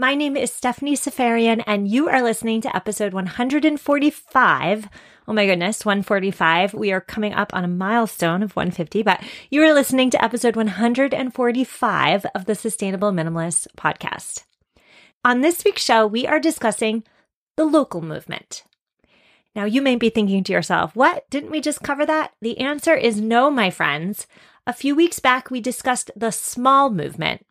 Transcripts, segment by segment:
My name is Stephanie Seferian, and you are listening to episode 145 Oh my goodness, 145. We are coming up on a milestone of 150, but you are listening to episode 145 of the Sustainable Minimalist podcast. On this week's show, we are discussing the local movement. Now, you may be thinking to yourself, what? Didn't we just cover that? The answer is no, my friends. A few weeks back, we discussed the small movement.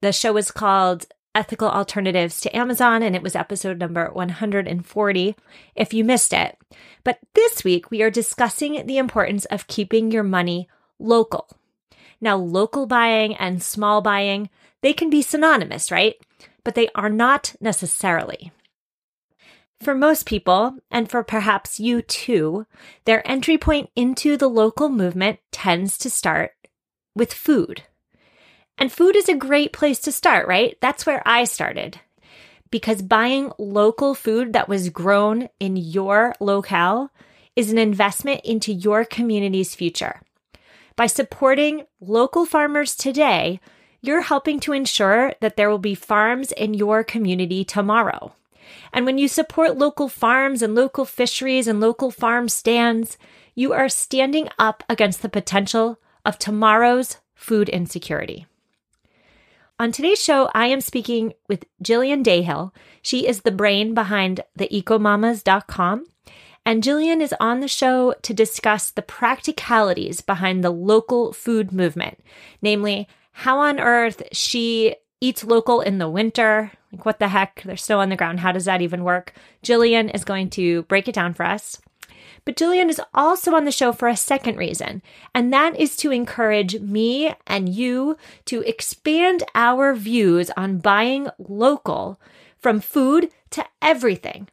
The show is called ethical alternatives to Amazon, and it was episode number 140 if you missed it. But this week, we are discussing the importance of keeping your money local. Now, local buying and small buying, they can be synonymous, right? But they are not necessarily. For most people, and for perhaps you too, their entry point into the local movement tends to start with food. And food is a great place to start, right? That's where I started. Because buying local food that was grown in your locale is an investment into your community's future. By supporting local farmers today, you're helping to ensure that there will be farms in your community tomorrow. And when you support local farms and local fisheries and local farm stands, you are standing up against the potential of tomorrow's food insecurity. On today's show, I am speaking with Jillian Dayhill. She is the brain behind the ecomamas.com. And Jillian is on the show to discuss the practicalities behind the local food movement, namely, how on earth she eats local in the winter. Like, what the heck? There's snow on the ground. How does that even work? Jillian is going to break it down for us. But Jillian is also on the show for a second reason, and that is to encourage me and you to expand our views on buying local from food to everything.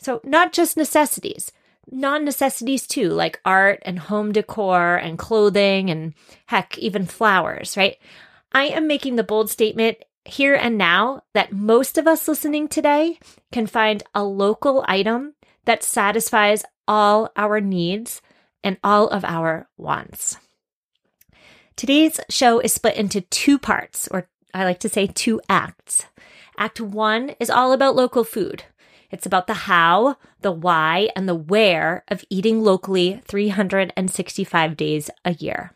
So, not just necessities, non necessities too, like art and home decor and clothing and heck, even flowers, right? I am making the bold statement here and now that most of us listening today can find a local item that satisfies all our needs and all of our wants. Today's show is split into two parts, or I like to say two acts. Act one is all about local food. It's about the how, the why, and the where of eating locally 365 days a year.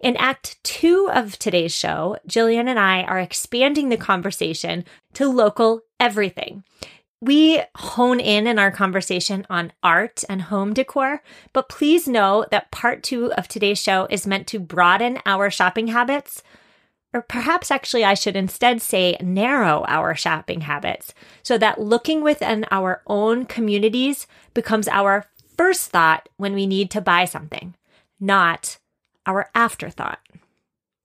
In Act two of today's show, Jillian and I are expanding the conversation to local everything. We hone in in our conversation on art and home decor, but please know that part two of today's show is meant to broaden our shopping habits, or perhaps actually I should instead say narrow our shopping habits so that looking within our own communities becomes our first thought when we need to buy something, not our afterthought.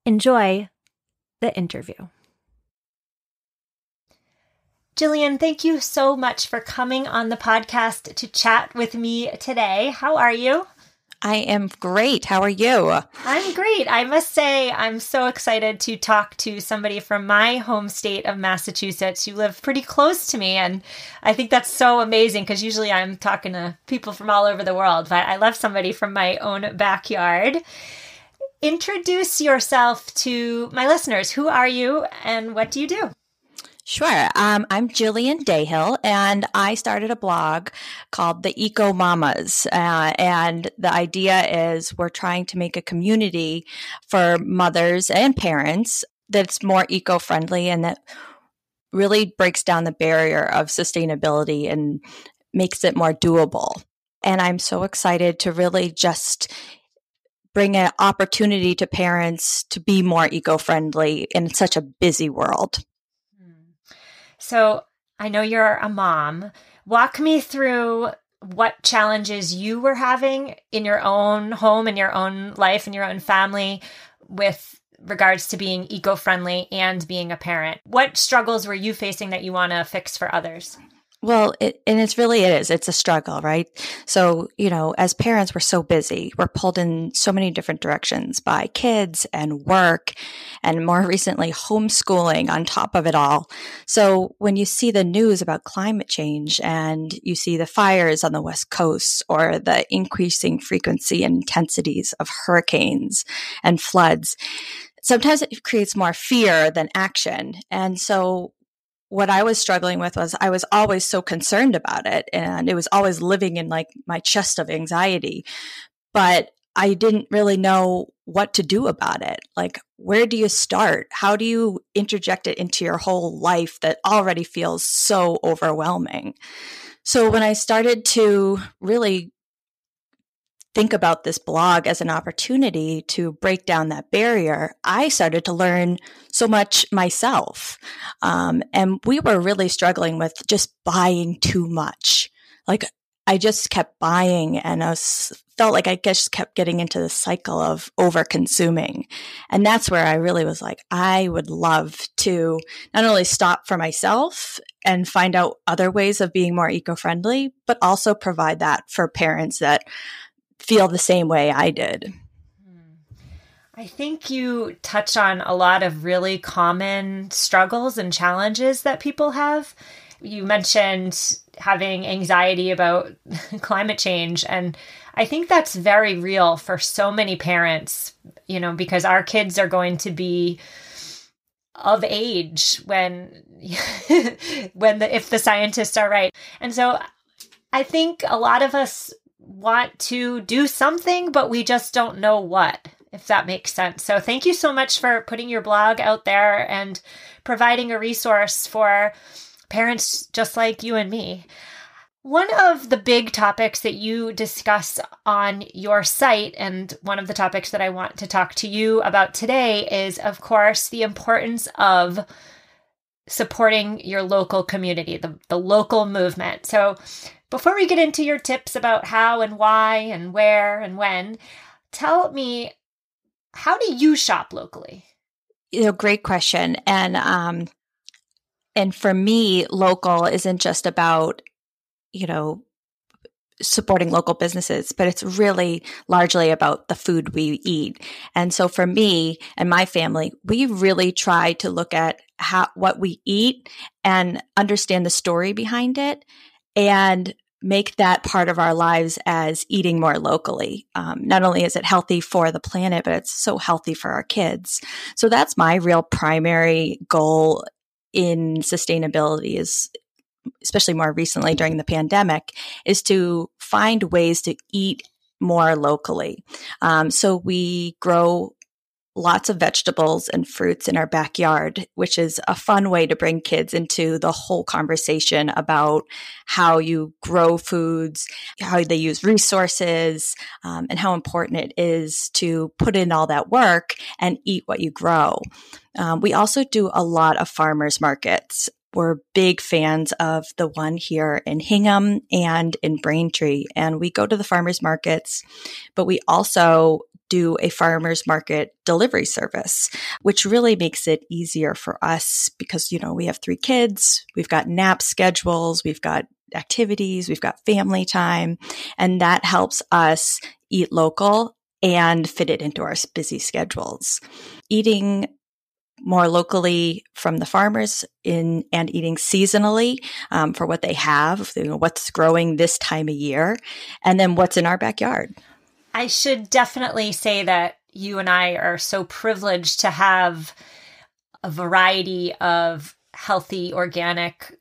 Enjoy the interview. Jillian, thank you so much for coming on the podcast to chat with me today. How are you? I am great. How are you? I'm great. I must say, I'm so excited to talk to somebody from my home state of Massachusetts. You live pretty close to me, and I think that's so amazing because usually I'm talking to people from all over the world, but I love somebody from my own backyard. Introduce yourself to my listeners. Who are you and what do you do? Sure. Um, I'm Jillian Dayhill, and I started a blog called The Eco Mamas. Uh, and the idea is we're trying to make a community for mothers and parents that's more eco friendly and that really breaks down the barrier of sustainability and makes it more doable. And I'm so excited to really just bring an opportunity to parents to be more eco friendly in such a busy world. So I know you're a mom. Walk me through what challenges you were having in your own home, in your own life, in your own family with regards to being eco friendly and being a parent. What struggles were you facing that you want to fix for others? Well, it, and it's really, it is, it's a struggle, right? So, you know, as parents, we're so busy. We're pulled in so many different directions by kids and work and more recently homeschooling on top of it all. So when you see the news about climate change and you see the fires on the West Coast or the increasing frequency and intensities of hurricanes and floods, sometimes it creates more fear than action. And so what I was struggling with was I was always so concerned about it and it was always living in like my chest of anxiety. But I didn't really know what to do about it. Like, where do you start? How do you interject it into your whole life that already feels so overwhelming? So, when I started to really think about this blog as an opportunity to break down that barrier, I started to learn so much myself. Um, and we were really struggling with just buying too much. Like, I just kept buying and I was, felt like I just kept getting into the cycle of over consuming. And that's where I really was like, I would love to not only stop for myself and find out other ways of being more eco friendly, but also provide that for parents that feel the same way I did. I think you touch on a lot of really common struggles and challenges that people have. You mentioned having anxiety about climate change and I think that's very real for so many parents, you know, because our kids are going to be of age when when the if the scientists are right. And so I think a lot of us want to do something, but we just don't know what, if that makes sense. So, thank you so much for putting your blog out there and providing a resource for parents just like you and me. One of the big topics that you discuss on your site, and one of the topics that I want to talk to you about today, is of course the importance of supporting your local community, the, the local movement. So, before we get into your tips about how and why and where and when, tell me how do you shop locally? You know, great question. And um and for me, local isn't just about, you know, supporting local businesses, but it's really largely about the food we eat. And so for me and my family, we really try to look at how what we eat and understand the story behind it and make that part of our lives as eating more locally. Um, not only is it healthy for the planet, but it's so healthy for our kids. So that's my real primary goal in sustainability is especially more recently during the pandemic is to find ways to eat more locally. Um, so we grow lots of vegetables and fruits in our backyard, which is a fun way to bring kids into the whole conversation about how you grow foods, how they use resources, um, and how important it is to put in all that work and eat what you grow. Um, we also do a lot of farmers markets. We're big fans of the one here in Hingham and in Braintree. And we go to the farmers markets, but we also do a farmers market delivery service, which really makes it easier for us because, you know, we have three kids, we've got nap schedules, we've got activities, we've got family time, and that helps us eat local and fit it into our busy schedules. Eating more locally from the farmers in and eating seasonally um, for what they have, you know, what's growing this time of year, and then what's in our backyard. I should definitely say that you and I are so privileged to have a variety of healthy, organic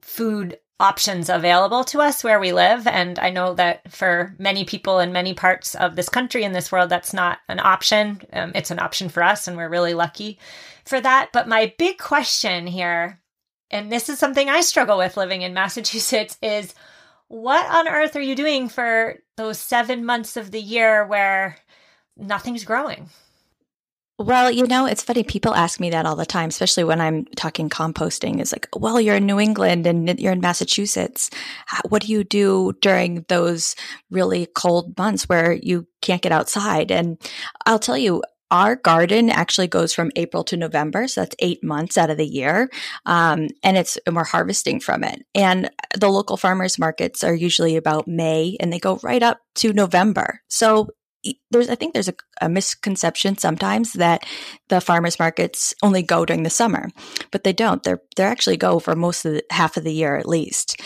food options available to us where we live. And I know that for many people in many parts of this country in this world, that's not an option. Um, it's an option for us, and we're really lucky for that. But my big question here, and this is something I struggle with living in Massachusetts, is what on earth are you doing for those seven months of the year where nothing's growing? Well, you know, it's funny. People ask me that all the time, especially when I'm talking composting. It's like, well, you're in New England and you're in Massachusetts. What do you do during those really cold months where you can't get outside? And I'll tell you, our garden actually goes from April to November, so that's eight months out of the year, um, and it's and we're harvesting from it. And the local farmers markets are usually about May, and they go right up to November. So there's I think there's a, a, misconception sometimes that the farmers markets only go during the summer, but they don't. They're they actually go for most of the half of the year at least.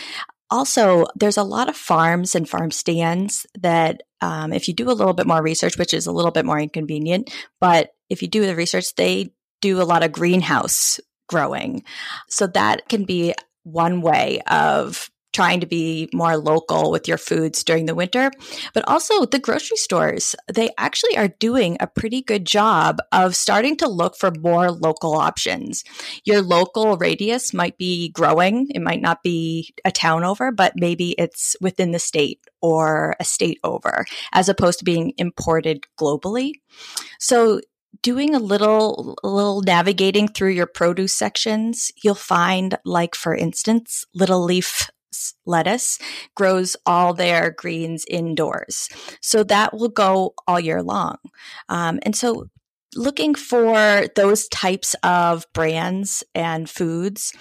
Also, there's a lot of farms and farm stands that, um, if you do a little bit more research, which is a little bit more inconvenient, but if you do the research, they do a lot of greenhouse growing. So that can be one way of trying to be more local with your foods during the winter. But also, the grocery stores, they actually are doing a pretty good job of starting to look for more local options. Your local radius might be growing, it might not be a town over, but maybe it's within the state or a state over, as opposed to being imported globally. So, doing a little a little navigating through your produce sections you'll find like for instance little leaf lettuce grows all their greens indoors. So that will go all year long. Um, and so looking for those types of brands and foods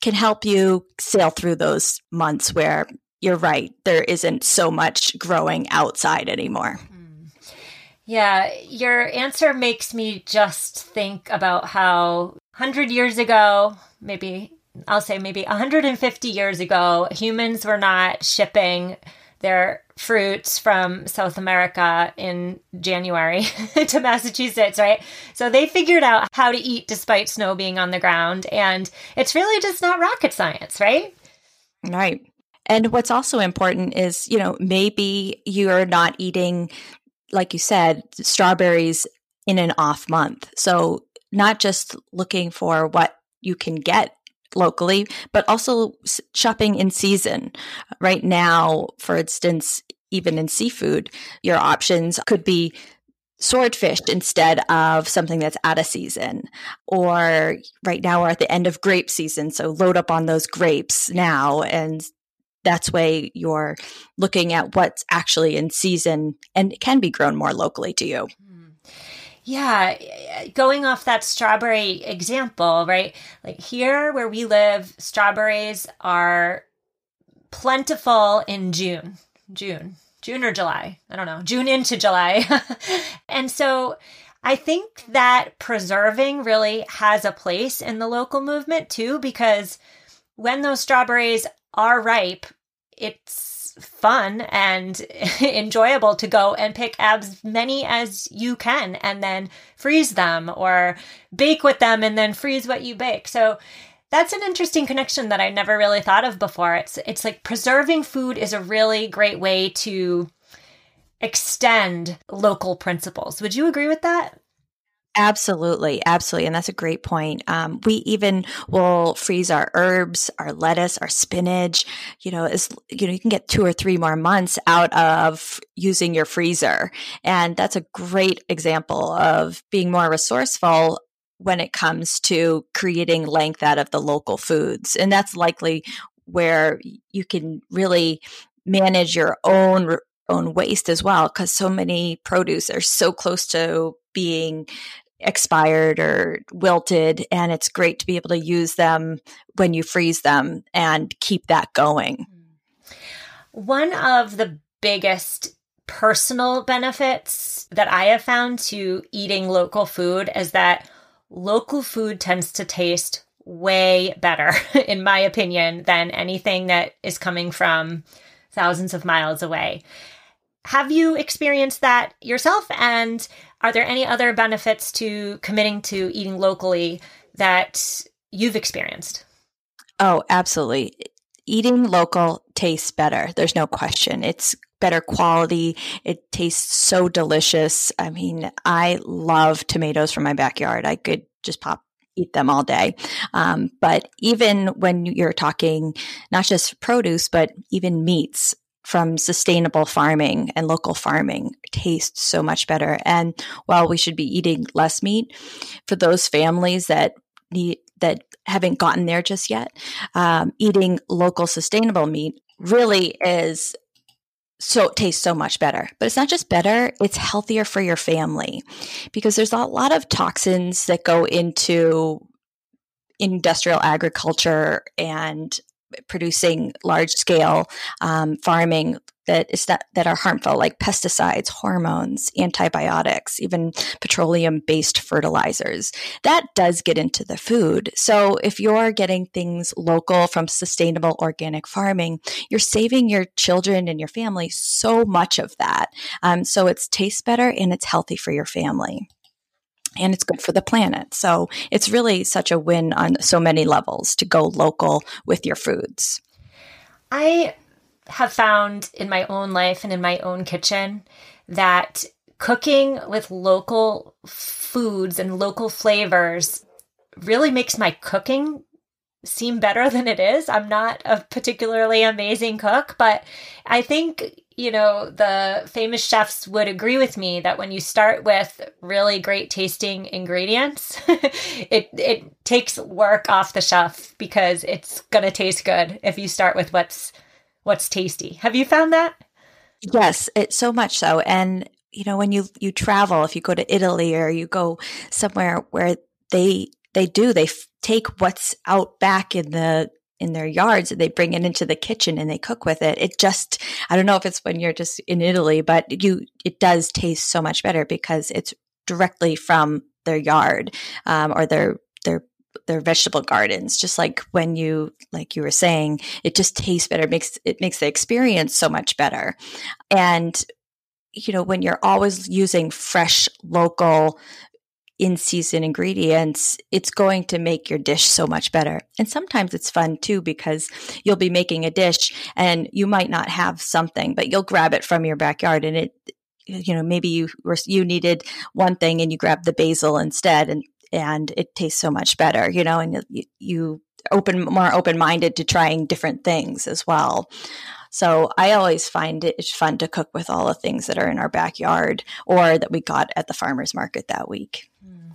can help you sail through those months where you're right, there isn't so much growing outside anymore. Hmm. Yeah, your answer makes me just think about how 100 years ago, maybe I'll say maybe 150 years ago, humans were not shipping their fruits from South America in January to Massachusetts, right? So they figured out how to eat despite snow being on the ground. And it's really just not rocket science, right? Right. And what's also important is, you know, maybe you're not eating, like you said, strawberries in an off month. So not just looking for what you can get locally, but also shopping in season. Right now, for instance, even in seafood, your options could be swordfish instead of something that's out of season. Or right now we're at the end of grape season, so load up on those grapes now and that's way you're looking at what's actually in season and can be grown more locally to you. Yeah, going off that strawberry example, right? Like here where we live, strawberries are plentiful in June. June. June or July. I don't know. June into July. and so I think that preserving really has a place in the local movement too, because when those strawberries are ripe, it's fun and enjoyable to go and pick as many as you can and then freeze them or bake with them and then freeze what you bake. So that's an interesting connection that I never really thought of before. It's it's like preserving food is a really great way to extend local principles. Would you agree with that? Absolutely, absolutely, and that's a great point. Um, we even will freeze our herbs, our lettuce, our spinach. You know, is you know you can get two or three more months out of using your freezer, and that's a great example of being more resourceful when it comes to creating length out of the local foods, and that's likely where you can really manage your own own waste as well because so many produce are so close to being expired or wilted and it's great to be able to use them when you freeze them and keep that going. Mm. One of the biggest personal benefits that I have found to eating local food is that local food tends to taste way better, in my opinion, than anything that is coming from thousands of miles away. Have you experienced that yourself? And are there any other benefits to committing to eating locally that you've experienced. Oh, absolutely. Eating local tastes better. There's no question. It's better quality. It tastes so delicious. I mean, I love tomatoes from my backyard. I could just pop eat them all day. Um, but even when you're talking not just produce, but even meats from sustainable farming and local farming tastes so much better. And while we should be eating less meat, for those families that need that haven't gotten there just yet, um, eating local sustainable meat really is so tastes so much better. But it's not just better, it's healthier for your family because there's a lot of toxins that go into industrial agriculture and producing large scale um, farming that is that that are harmful like pesticides hormones antibiotics even petroleum based fertilizers. That does get into the food. So if you're getting things local from sustainable organic farming you're saving your children and your family so much of that. Um, so it tastes better and it's healthy for your family and it's good for the planet. So it's really such a win on so many levels to go local with your foods. I have found in my own life and in my own kitchen that cooking with local foods and local flavors really makes my cooking seem better than it is. I'm not a particularly amazing cook, but I think, you know, the famous chefs would agree with me that when you start with really great tasting ingredients, it it takes work off the shelf because it's going to taste good if you start with what's what's tasty. Have you found that? Yes, it's so much so. And you know, when you you travel, if you go to Italy or you go somewhere where they they do they f- take what's out back in the in their yards and they bring it into the kitchen and they cook with it. It just i don't know if it's when you're just in italy but you it does taste so much better because it's directly from their yard um, or their their their vegetable gardens. Just like when you like you were saying it just tastes better. It makes it makes the experience so much better. And you know when you're always using fresh local in season ingredients, it's going to make your dish so much better. And sometimes it's fun too because you'll be making a dish and you might not have something, but you'll grab it from your backyard and it, you know, maybe you were, you needed one thing and you grab the basil instead and, and it tastes so much better, you know, and you, you open, more open minded to trying different things as well. So I always find it fun to cook with all the things that are in our backyard or that we got at the farmer's market that week. Hmm.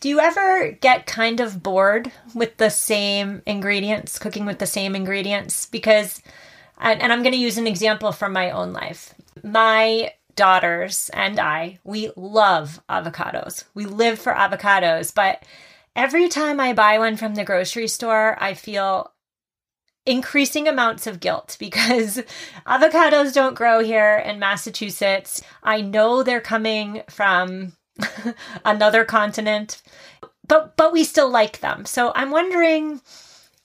Do you ever get kind of bored with the same ingredients, cooking with the same ingredients? Because, and, I'm going to use an example from my own life. My daughters and I, we love avocados. We live for avocados, but every time I buy one from the grocery store, I feel increasing amounts of guilt because avocados don't grow here in Massachusetts. I know they're coming from another continent, but but we still like them. So I'm wondering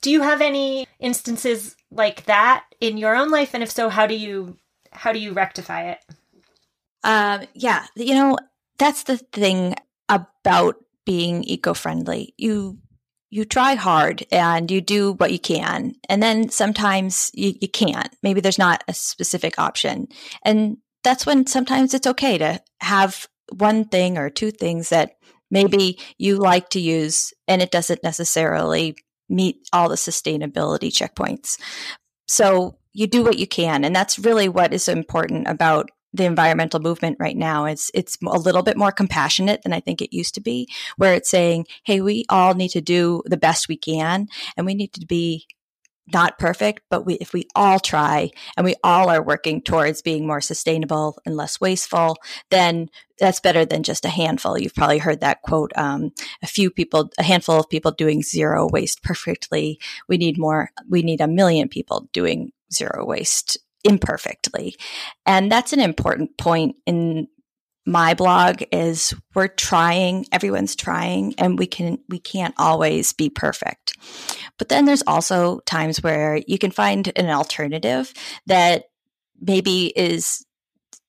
do you have any instances like that in your own life and if so how do you how do you rectify it? Um yeah, you know, that's the thing about being eco-friendly. You you try hard and you do what you can. And then sometimes you, you can't. Maybe there's not a specific option. And that's when sometimes it's okay to have one thing or two things that maybe you like to use and it doesn't necessarily meet all the sustainability checkpoints. So you do what you can. And that's really what is important about the environmental movement right now is it's a little bit more compassionate than I think it used to be, where it's saying, "Hey, we all need to do the best we can, and we need to be not perfect, but we, if we all try and we all are working towards being more sustainable and less wasteful, then that's better than just a handful. You've probably heard that quote. Um, a few people, a handful of people doing zero waste perfectly. We need more. We need a million people doing zero waste imperfectly. And that's an important point in my blog is we're trying, everyone's trying, and we can we can't always be perfect. But then there's also times where you can find an alternative that maybe is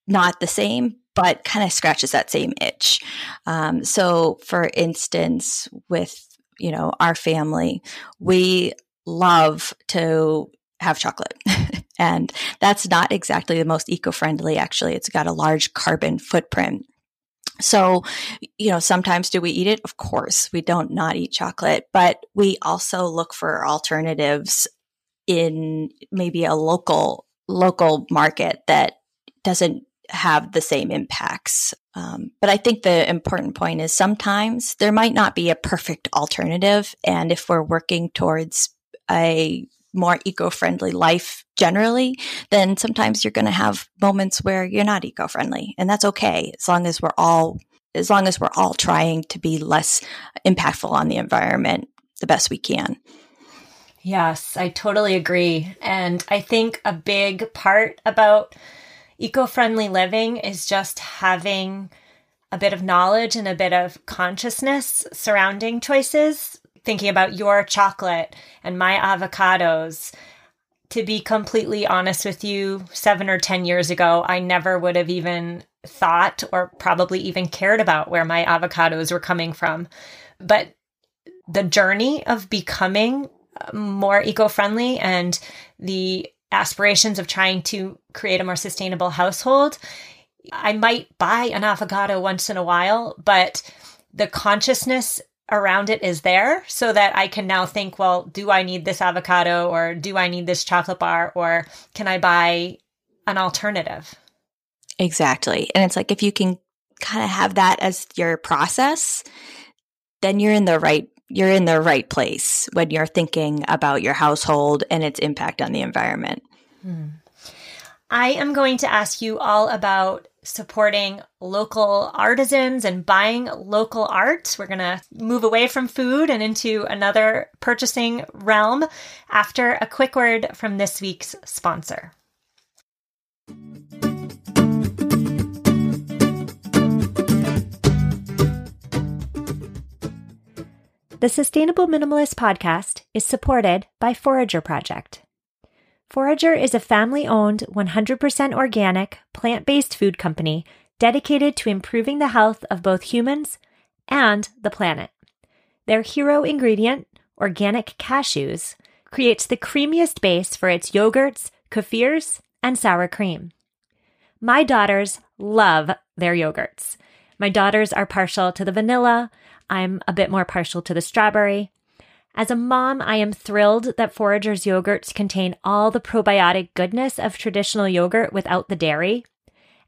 not the same, but kind of scratches that same itch. Um, so, for instance, with you know, our family, we love to have chocolate. and that's not exactly the most eco friendly, actually. It's got a large carbon footprint. So, you know, sometimes do we eat it? Of course, we don't not eat chocolate, but we also look for alternatives in maybe a local local market that doesn't have the same impacts. Um, but I think the important point is sometimes there might not be a perfect alternative. And if we're working towards a more eco-friendly life generally, then sometimes you're going to have moments where you're not eco-friendly and that's okay as long as we're all as long as we're all trying to be less impactful on the environment the best we can. Yes, I totally agree. And I think a big part about eco friendly living is just having a bit of knowledge and a bit of consciousness surrounding choices. Thinking about your chocolate and my avocados. To be completely honest with you, seven or 10 years ago, I never would have even thought or probably even cared about where my avocados were coming from. But the journey of becoming uh, more eco friendly and the aspirations of trying to create a more sustainable household, I might buy an avocado once in a while, but the consciousness around it is there so that I can now think, well, do I need this avocado or do I need this chocolate bar or can I buy an alternative? Exactly. And it's like if you can kind of have that as your process, then you're in the right you're in the right place when you're thinking about your household and its impact on the environment. Hmm. I am going to ask you all about supporting local artisans and buying local art. We're going to move away from food and into another purchasing realm after a quick word from this week's sponsor. The Sustainable Minimalist podcast is supported by Forager Project. Forager is a family owned, 100% organic, plant based food company dedicated to improving the health of both humans and the planet. Their hero ingredient, organic cashews, creates the creamiest base for its yogurts, kefirs, and sour cream. My daughters love their yogurts. My daughters are partial to the vanilla, I'm a bit more partial to the strawberry. As a mom, I am thrilled that Forager's yogurts contain all the probiotic goodness of traditional yogurt without the dairy.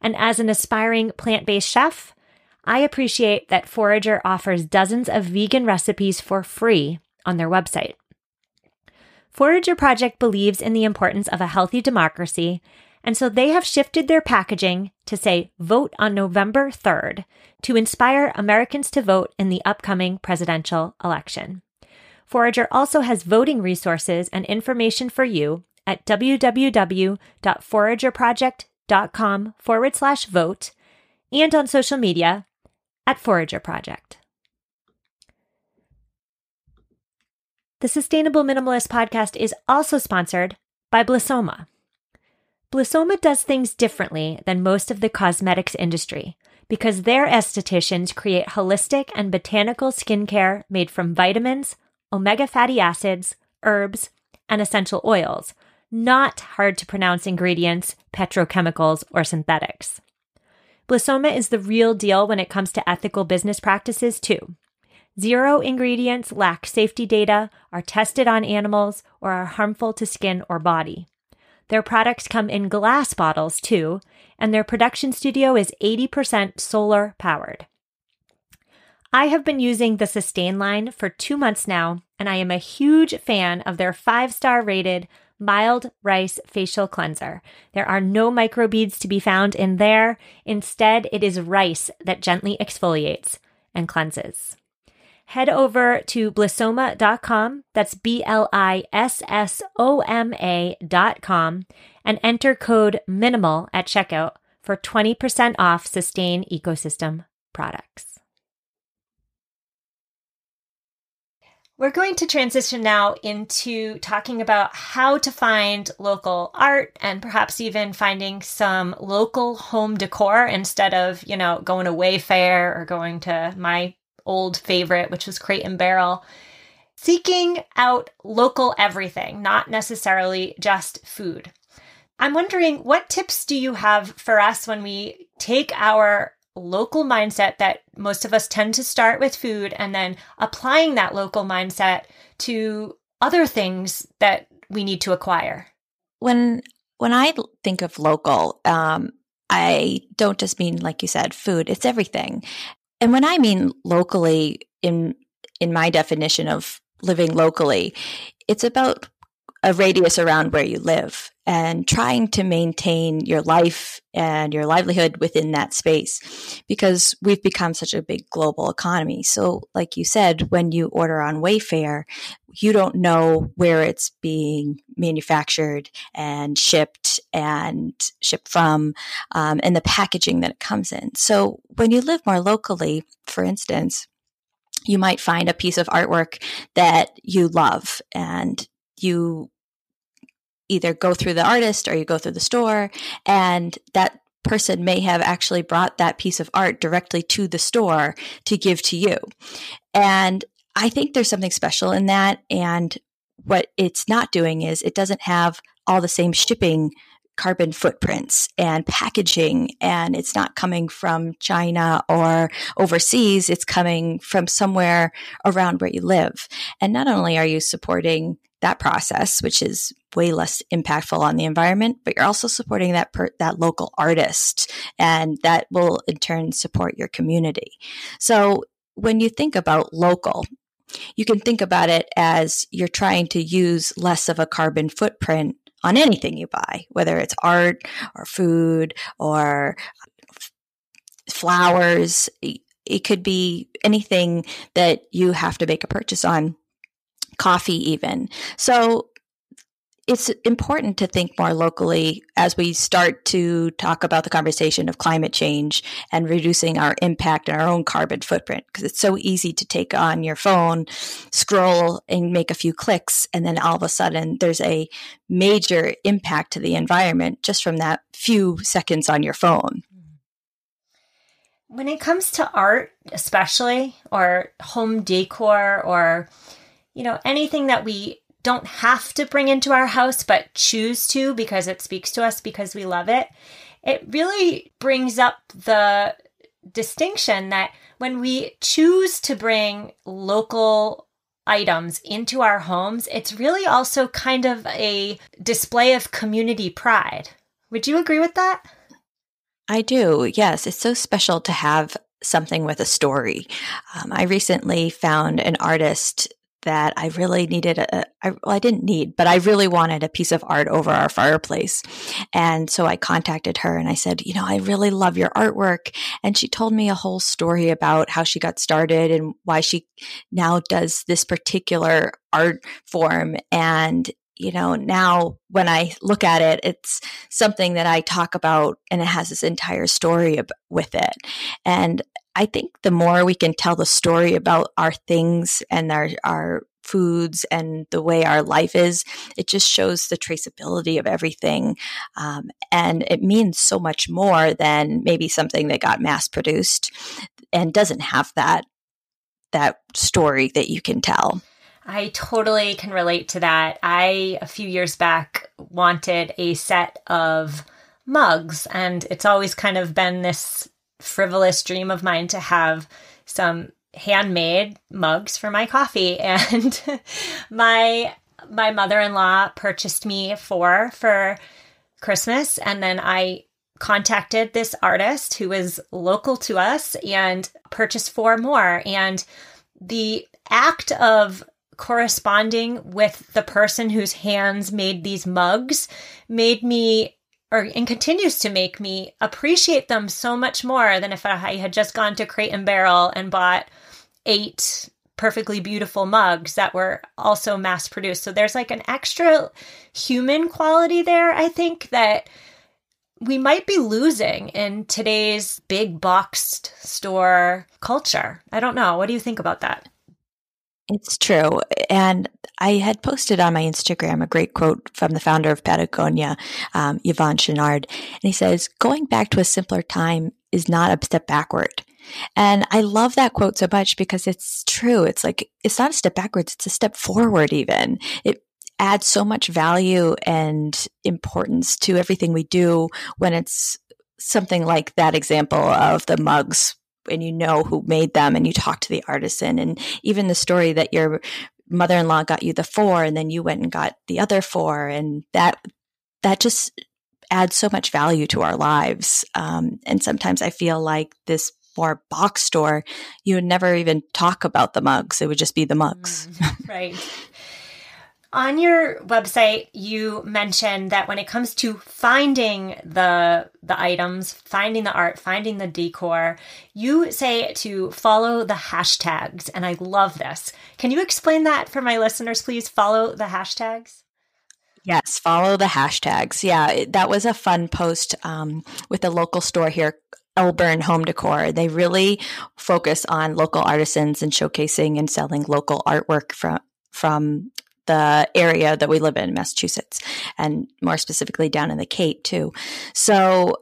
And as an aspiring plant based chef, I appreciate that Forager offers dozens of vegan recipes for free on their website. Forager Project believes in the importance of a healthy democracy and so they have shifted their packaging to say vote on November 3rd to inspire Americans to vote in the upcoming presidential election. Forager also has voting resources and information for you at www.foragerproject.com forward slash vote and on social media at Forager Project. The Sustainable Minimalist podcast is also sponsored by Blissoma. Blissoma does things differently than most of the cosmetics industry because their estheticians create holistic and botanical skincare made from vitamins, omega fatty acids, herbs, and essential oils, not hard to pronounce ingredients, petrochemicals, or synthetics. Blissoma is the real deal when it comes to ethical business practices, too. Zero ingredients lack safety data, are tested on animals, or are harmful to skin or body. Their products come in glass bottles too, and their production studio is 80% solar powered. I have been using the Sustain line for two months now, and I am a huge fan of their five star rated mild rice facial cleanser. There are no microbeads to be found in there. Instead, it is rice that gently exfoliates and cleanses head over to blissoma.com. That's B L I S S O M A.com and enter code minimal at checkout for 20% off sustain ecosystem products. We're going to transition now into talking about how to find local art and perhaps even finding some local home decor instead of, you know, going to Wayfair or going to my old favorite, which was Crate and Barrel. seeking out local everything, not necessarily just food. I'm wondering what tips do you have for us when we take our local mindset that most of us tend to start with food and then applying that local mindset to other things that we need to acquire? When when I think of local, um, I don't just mean like you said, food. It's everything. And when I mean locally, in in my definition of living locally, it's about a radius around where you live and trying to maintain your life and your livelihood within that space because we've become such a big global economy. So, like you said, when you order on Wayfair, you don't know where it's being manufactured and shipped and shipped from um, and the packaging that it comes in. So, when you live more locally, for instance, you might find a piece of artwork that you love and you either go through the artist or you go through the store and that person may have actually brought that piece of art directly to the store to give to you. And I think there's something special in that. And what it's not doing is it doesn't have all the same shipping carbon footprints and packaging and it's not coming from China or overseas it's coming from somewhere around where you live and not only are you supporting that process, which is way less impactful on the environment, but you're also supporting that per, that local artist, and that will in turn support your community. So when you think about local, you can think about it as you're trying to use less of a carbon footprint on anything you buy, whether it's art or food or flowers. It could be anything that you have to make a purchase on coffee, even. So it's important to think more locally as we start to talk about the conversation of climate change and reducing our impact and our own carbon footprint because it's so easy to take on your phone, scroll and make a few clicks and then all of a sudden there's a major impact to the environment just from that few seconds on your phone. When it comes to art, especially or home decor or you know, anything that we don't have to bring into our house, but choose to because it speaks to us because we love it, it really brings up the distinction that when we choose to bring local items into our homes, it's really also kind of a display of community pride. Would you agree with that? I do. Yes. It's so special to have something with a story. Um, I recently found an artist that I really needed a, I, well, I didn't need, but I really wanted a piece of art over our fireplace. And so I contacted her and I said, you know, I really love your artwork. And she told me a whole story about how she got started and why she now does this particular art form. And you know, now when I look at it, it's something that I talk about and it has this entire story with it. And I think the more we can tell the story about our things and our, our foods and the way our life is, it just shows the traceability of everything. Um, and it means so much more than maybe something that got mass produced and doesn't have that that story that you can tell. I totally can relate to that. I, a few years back, wanted a set of mugs, and it's always kind of been this frivolous dream of mine to have some handmade mugs for my coffee. And my my mother-in-law purchased me four for Christmas, and then I contacted this artist who is local to us and purchased four more. And the act of corresponding with the person whose hands made these mugs made me or and continues to make me appreciate them so much more than if I had just gone to Crate and Barrel and bought eight perfectly beautiful mugs that were also mass produced. So there's like an extra human quality there, I think, that we might be losing in today's big boxed store culture. I don't know. What do you think about that? It's true. And I had posted on my Instagram a great quote from the founder of Patagonia, um, Yvon Chouinard. And he says, going back to a simpler time is not a step backward. And I love that quote so much because it's true. It's like, it's not a step backwards, it's a step forward, even. It adds so much value and importance to everything we do when it's something like that example of the mugs and you know who made them and you talk to the artisan and even the story that your mother-in-law got you the four and then you went and got the other four and that that just adds so much value to our lives. Um, and sometimes i feel like this more box store you would never even talk about the mugs. It would just be the mugs. Mm, right on your website you mentioned that when it comes to finding the the items finding the art finding the decor you say to follow the hashtags and i love this. Can you explain that for my listeners please? Follow the hashtags? Yes follow the hashtags. Yeah that was a fun post um, with a local store here Elburn Home Decor. They really focus on local artisans and showcasing and selling local artwork from from the area that we live in, Massachusetts, and more specifically down in the Cape too. So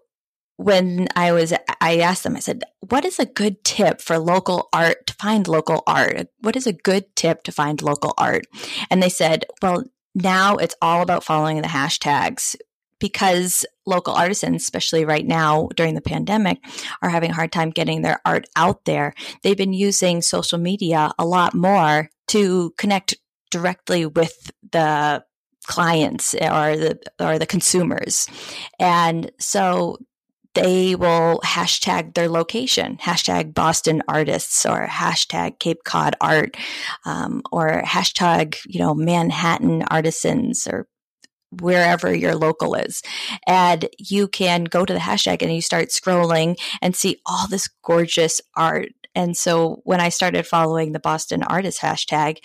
when I was, I asked them, I said, what is a good tip for local art to find local art? What is a good tip to find local art? And they said, well, now it's all about following the hashtags because local artisans, especially right now during the pandemic, are having a hard time getting their art out there. They've been using social media a lot more to connect directly with the clients or the or the consumers and so they will hashtag their location hashtag boston artists or hashtag cape cod art um, or hashtag you know manhattan artisans or wherever your local is. And you can go to the hashtag and you start scrolling and see all this gorgeous art. And so when I started following the Boston Artist hashtag,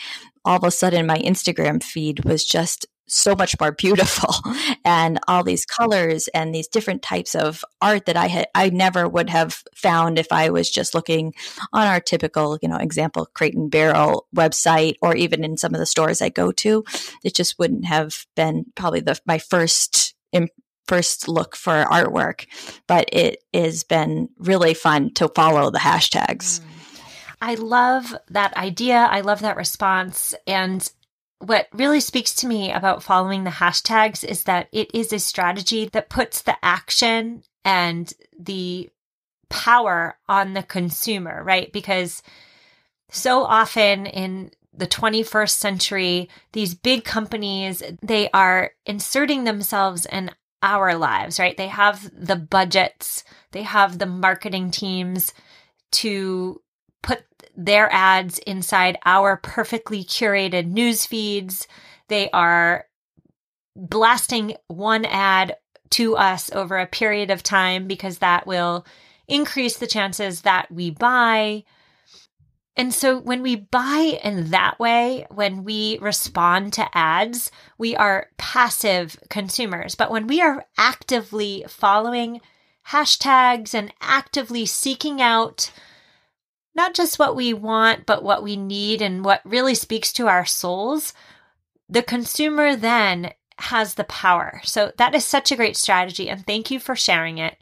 all of a sudden my Instagram feed was just so much more beautiful and all these colors and these different types of art that I had I never would have found if I was just looking on our typical, you know, example Crate and Barrel website or even in some of the stores I go to. It just wouldn't have been probably the my first first look for artwork, but it has been really fun to follow the hashtags. Mm. I love that idea. I love that response. And what really speaks to me about following the hashtags is that it is a strategy that puts the action and the power on the consumer, right? Because so often in the 21st century, these big companies, they are inserting themselves in our lives, right? They have the budgets, they have the marketing teams to put their ads inside our perfectly curated news feeds. They are blasting one ad to us over a period of time because that will increase the chances that we buy. And so when we buy in that way, when we respond to ads, we are passive consumers. But when we are actively following hashtags and actively seeking out not just what we want, but what we need and what really speaks to our souls, the consumer then has the power. So that is such a great strategy. And thank you for sharing it.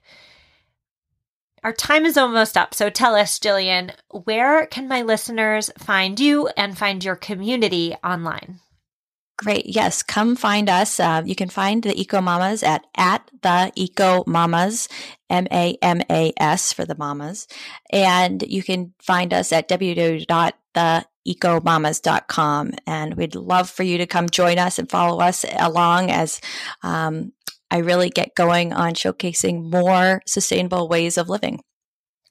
Our time is almost up. So tell us, Jillian, where can my listeners find you and find your community online? Great. Yes. Come find us. Uh, you can find the Eco Mamas at, at the Eco Mamas, M A M A S for the mamas. And you can find us at www.theecomamas.com. And we'd love for you to come join us and follow us along as, um, I really get going on showcasing more sustainable ways of living.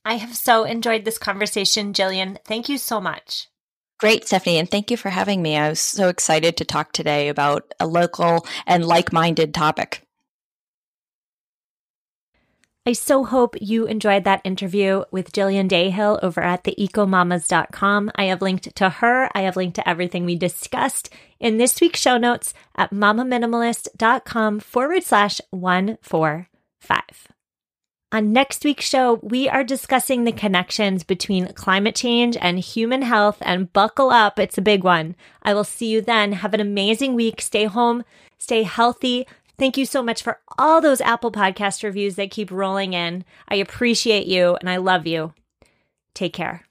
I have so enjoyed this conversation, Jillian. Thank you so much. Great, Stephanie, and thank you for having me. I was so excited to talk today about a local and like minded topic. I so hope you enjoyed that interview with Jillian Dayhill over at theecomamas.com. I have linked to her. I have linked to everything we discussed in this week's show notes at mamaminimalist.com forward slash 145. On next week's show, we are discussing the connections between climate change and human health, and buckle up, it's a big one. I will see you then. Have an amazing week. Stay home, stay healthy. Thank you so much for all those Apple Podcast reviews that keep rolling in. I appreciate you and I love you. Take care.